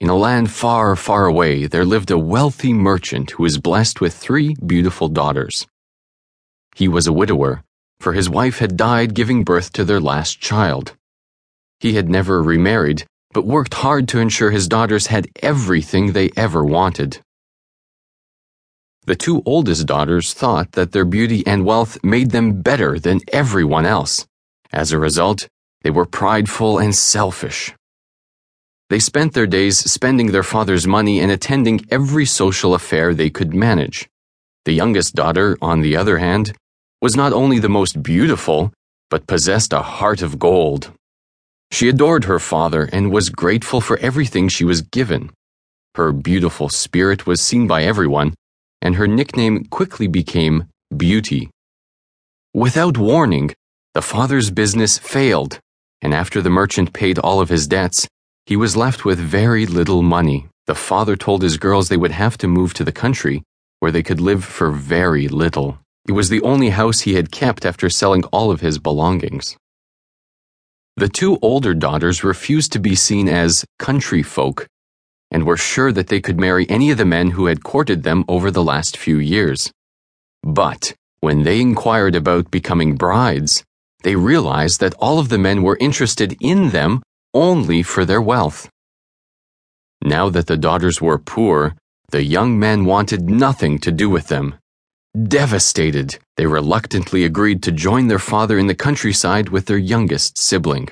In a land far, far away, there lived a wealthy merchant who was blessed with three beautiful daughters. He was a widower, for his wife had died giving birth to their last child. He had never remarried, but worked hard to ensure his daughters had everything they ever wanted. The two oldest daughters thought that their beauty and wealth made them better than everyone else. As a result, they were prideful and selfish. They spent their days spending their father's money and attending every social affair they could manage. The youngest daughter, on the other hand, was not only the most beautiful, but possessed a heart of gold. She adored her father and was grateful for everything she was given. Her beautiful spirit was seen by everyone, and her nickname quickly became Beauty. Without warning, the father's business failed, and after the merchant paid all of his debts, he was left with very little money. The father told his girls they would have to move to the country, where they could live for very little. It was the only house he had kept after selling all of his belongings. The two older daughters refused to be seen as country folk and were sure that they could marry any of the men who had courted them over the last few years. But when they inquired about becoming brides, they realized that all of the men were interested in them only for their wealth. Now that the daughters were poor, the young men wanted nothing to do with them. Devastated, they reluctantly agreed to join their father in the countryside with their youngest sibling.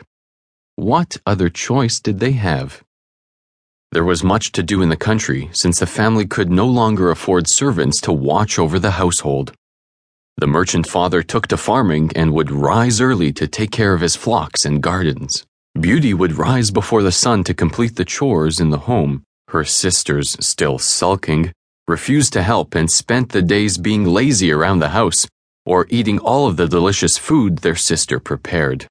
What other choice did they have? There was much to do in the country since the family could no longer afford servants to watch over the household. The merchant father took to farming and would rise early to take care of his flocks and gardens. Beauty would rise before the sun to complete the chores in the home. Her sisters, still sulking, refused to help and spent the days being lazy around the house or eating all of the delicious food their sister prepared.